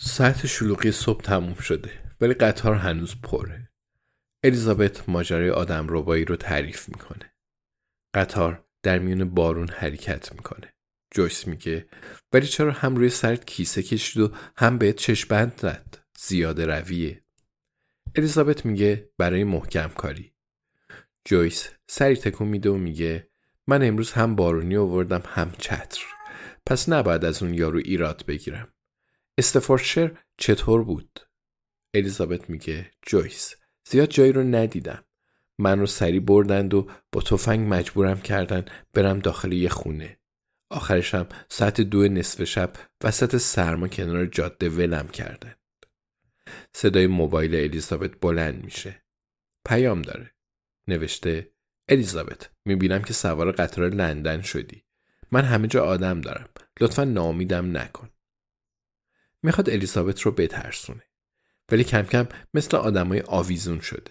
ساعت شلوغی صبح تموم شده ولی قطار هنوز پره. الیزابت ماجرای آدم ربایی رو تعریف می‌کنه. قطار در میون بارون حرکت می‌کنه. جویس میگه ولی چرا هم روی سرت کیسه کشید و هم بهت چشمند زد؟ زیاده رویه. الیزابت میگه برای محکم کاری. جویس سری تکون میده و میگه من امروز هم بارونی آوردم هم چتر. پس نباید از اون یارو ایراد بگیرم. استفورشر چطور بود؟ الیزابت میگه جویس زیاد جایی رو ندیدم. من رو سری بردند و با تفنگ مجبورم کردن برم داخل یه خونه. آخرشم ساعت دو نصف شب وسط سرما کنار جاده ولم کردن. صدای موبایل الیزابت بلند میشه. پیام داره. نوشته الیزابت می‌بینم که سوار قطار لندن شدی. من همه جا آدم دارم. لطفا ناامیدم نکن. می‌خواد الیزابت رو بترسونه. ولی کم کم مثل آدمای آویزون شده.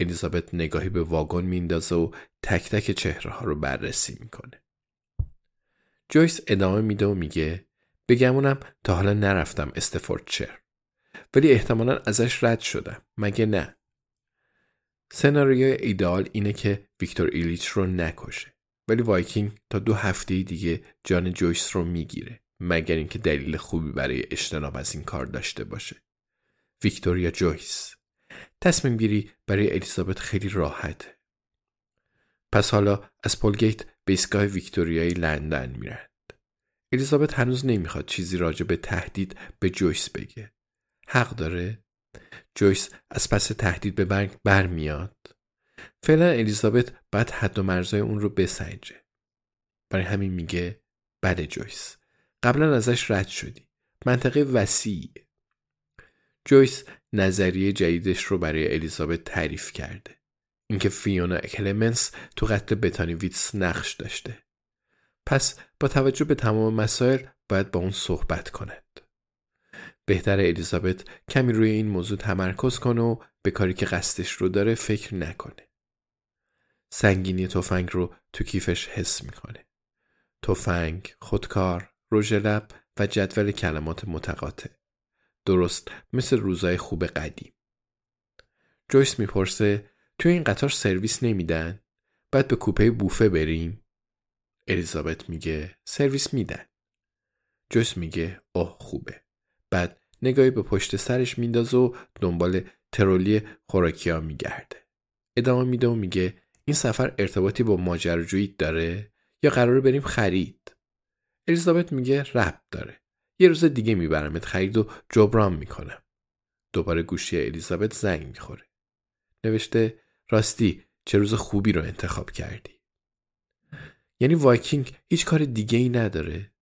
الیزابت نگاهی به واگن میندازه و تک تک چهره ها رو بررسی می‌کنه. جویس ادامه میده و میگه بگمونم تا حالا نرفتم استفوردشر ولی احتمالا ازش رد شدم مگه نه سناریوی ایدئال اینه که ویکتور ایلیچ رو نکشه ولی وایکینگ تا دو هفته دیگه جان جویس رو می‌گیره مگر اینکه دلیل خوبی برای اجتناب از این کار داشته باشه. ویکتوریا جویس. تصمیم گیری برای الیزابت خیلی راحته پس حالا از پولگیت به ایستگاه ویکتوریای لندن میرند. الیزابت هنوز نمی‌خواد چیزی راجع به تهدید به جویس بگه. حق داره؟ جویس از پس تهدید به مرگ برمیاد. فعلا الیزابت باید حد و مرزای اون رو بسنجه. برای همین میگه بله جویس. قبلا ازش رد شدی. منطقه وسیع. جویس نظریه جدیدش رو برای الیزابت تعریف کرده. اینکه فیونا کلمنس تو قتل بتانی ویتس نقش داشته. پس با توجه به تمام مسائل باید با اون صحبت کند. بهتر الیزابت کمی روی این موضوع تمرکز کنه و به کاری که قصدش رو داره فکر نکنه. سنگینی تفنگ رو تو کیفش حس می‌کنه. تفنگ، خودکار، رژ لب و جدول کلمات متقاطع. درست مثل روزای خوب قدیم. جویس می‌پرسه تو این قطار سرویس نمیدن؟ باید به کوپه بوفه بریم؟ الیزابت میگه سرویس میدن. جویس میگه اوه خوبه. بعد نگاهی به پشت سرش میندازه و دنبال ترولی خوراکیا میگرده. ادامه میده و میگه این سفر ارتباطی با ماجراجویی داره یا قراره بریم خرید؟ الیزابت میگه رب داره. یه روز دیگه میبرمت خرید و جبران می‌کنم. دوباره گوشی الیزابت زنگ می‌خوره. نوشته راستی چه روز خوبی رو انتخاب کردی. یعنی وایکینگ هیچ کار دیگه ای نداره.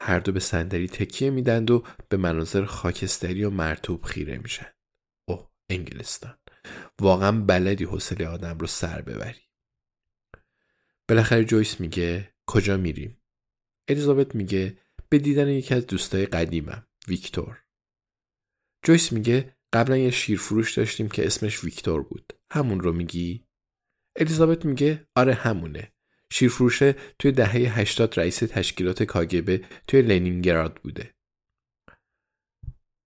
هر دو به صندلی تکیه میدند و به مناظر خاکستری و مرتوب خیره میشن. اوه انگلستان. واقعا بلدی حوصله آدم رو سر ببری. بالاخره جویس میگه کجا میریم؟ الیزابت میگه به دیدن یکی از دوستای قدیمم ویکتور. جویس میگه قبلا یه شیرفروش داشتیم که اسمش ویکتور بود. همون رو میگی؟ الیزابت میگه آره همونه. شیرفروشه توی دهه 80 رئیس تشکیلات کاگبه توی لنینگراد بوده.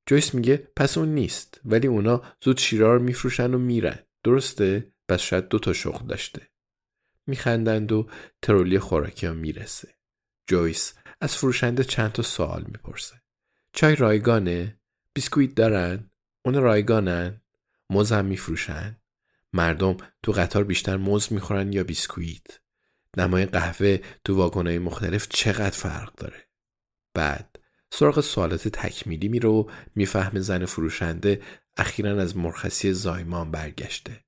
جویس میگه پس اون نیست ولی اونا زود شیرا رو میفروشن و میرن. درسته؟ پس شاید دو تا شغل داشته. میخندند و ترولی خوراکی ها می‌رسه. جویس از فروشنده چند تا سوال می‌پرسه. چای رایگانه؟ بیسکویت دارن؟ اون رایگانن؟ موز هم میفروشن؟ مردم تو قطار بیشتر موز می‌خورن یا بیسکویت؟ نمای قهوه تو واگنهای مختلف چقدر فرق داره؟ بعد سراغ سوالات تکمیلی میره و می‌فهمه زن فروشنده اخیرا از مرخصی زایمان برگشته.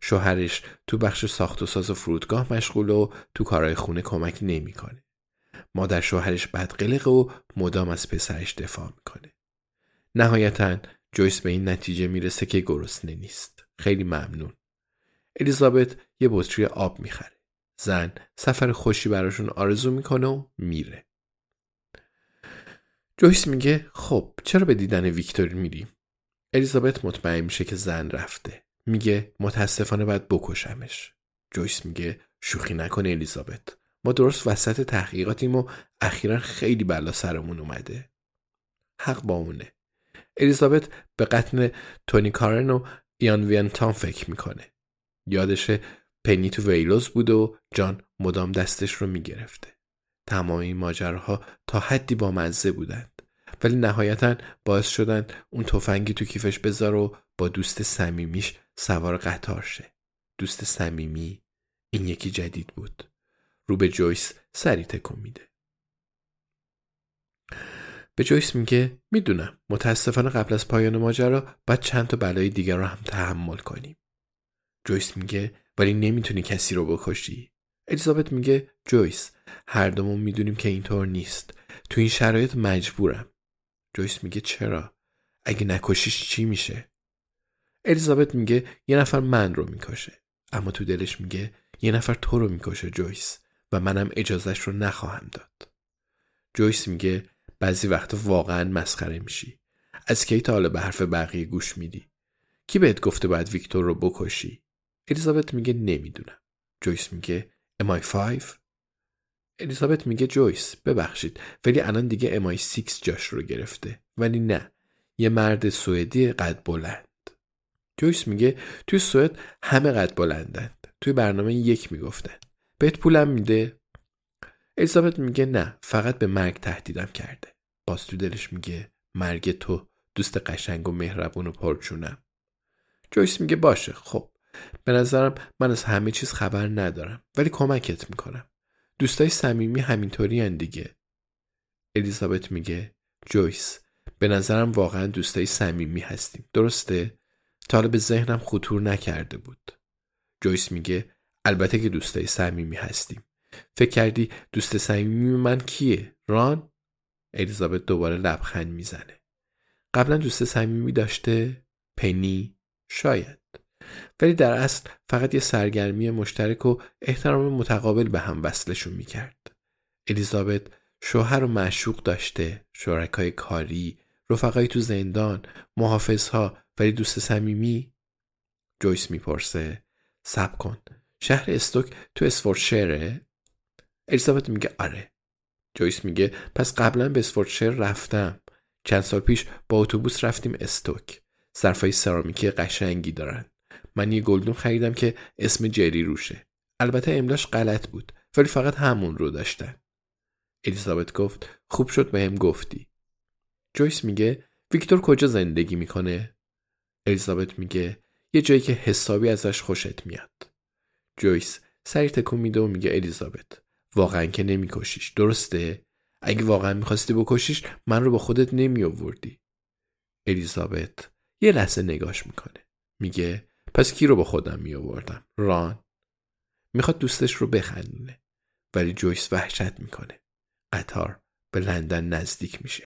شوهرش تو بخش ساخت و ساز فرودگاه مشغول و تو کارهای خونه کمک نمی‌کنه. مادر شوهرش بدقلقه و مدام از پسرش دفاع می‌کنه. نهایتا جویس به این نتیجه می‌رسه که گرسنه نیست. خیلی ممنون. الیزابت یه بطری آب می‌خره. زن سفر خوشی براشون آرزو می‌کنه و میره. جویس میگه خب چرا به دیدن ویکتور میریم؟ الیزابت مطمئن میشه که زن رفته. میگه متاسفانه باید بکشمش. جویس میگه شوخی نکنه الیزابت. درست وسط تحقیقاتیم و اخیرا خیلی بلا سرمون اومده. حق با اونه. الیزابت به قتل تونی کارن و ایان وینتان فکر می‌کنه. یادشه پنی تو ویلوز بود و جان مدام دستش رو می‌گرفته. تمام این ماجراها تا حدی با مزه بودند. ولی نهایتا باعث شدن اون تفنگی تو کیفش بذار و با دوست صمیمیش سوار قطار شه. دوست صمیمی این یکی جدید بود. رو به جویس سری تکون میده. به جویس میگه می‌دونم متاسفانه قبل از پایان ماجرا باید چند تا بلای دیگر رو هم تحمل کنیم. جویس میگه ولی نمی‌تونی کسی رو بکشی. الیزابت میگه جویس هر دومون می‌دونیم که اینطور نیست. تو این شرایط مجبورم. جویس میگه چرا؟ اگه نکشیش چی میشه؟ الیزابت میگه یه نفر من رو می‌کشه. اما تو دلش میگه یه نفر تو رو می‌کشه جویس و منم اجازش رو نخواهم داد. جویس میگه بعضی وقت واقعا مسخره میشی. از کی تا حالا به حرف بقیه گوش میدی؟ کی بهت گفته باید ویکتور رو بکشی؟ الیزابت میگه نمی‌دونم. جویس میگه امای 5 الیزابت میگه جویس ببخشید ولی الان دیگه امای 6 جاش رو گرفته ولی نه یه مرد سوئدی قد بلند جویس میگه توی سوئد همه قد بلندند توی برنامه یک می‌گفتن بهت پولم میده؟ الیزابت میگه نه فقط به مرگ تهدیدم کرده. باز تو دلش میگه مرگ تو دوست قشنگ و مهربون و پرچونم. جویس میگه باشه خب. به نظرم من از همه چیز خبر ندارم ولی کمکت می‌کنم. دوستای صمیمی همینطوری دیگه. الیزابت میگه جویس به نظرم واقعا دوستای صمیمی هستیم. درسته؟ تا به ذهنم خطور نکرده بود. جویس میگه البته که دوستای صمیمی هستیم. فکر کردی دوست صمیمی من کیه؟ ران؟ الیزابت دوباره لبخند می‌زنه. قبلا دوست صمیمی داشته؟ پنی؟ شاید. ولی در اصل فقط یه سرگرمی مشترک و احترام متقابل به هم وصلشون می‌کرد. الیزابت شوهر و معشوق داشته شرکای کاری رفقای تو زندان محافظها ولی دوست صمیمی؟ جویس می‌پرسه. سب کن. شهر استوک تو اسفورشره الیزابت میگه آره. جویس میگه پس قبلا به اسفورشر رفتم. چند سال پیش با اتوبوس رفتیم استوک. ظرفای سرامیکی قشنگی دارن. من یه گلدون خریدم که اسم جری روشه. البته املاش غلط بود ولی فقط همون رو داشتن. الیزابت گفت خوب شد به هم گفتی. جویس میگه ویکتور کجا زندگی می‌کنه؟ الیزابت میگه یه جایی که حسابی ازش خوشت میاد. جویس سری تکون میده و میگه الیزابت واقعا که نمیکشیش. درسته؟ اگه واقعا می‌خواستی بکشیش من رو با خودت نمی آوردی الیزابت یه لحظه نگاش می‌کنه. میگه پس کی رو با خودم می آوردم ران. می‌خواد دوستش رو بخندونه. ولی جویس وحشت می‌کنه. قطار به لندن نزدیک میشه.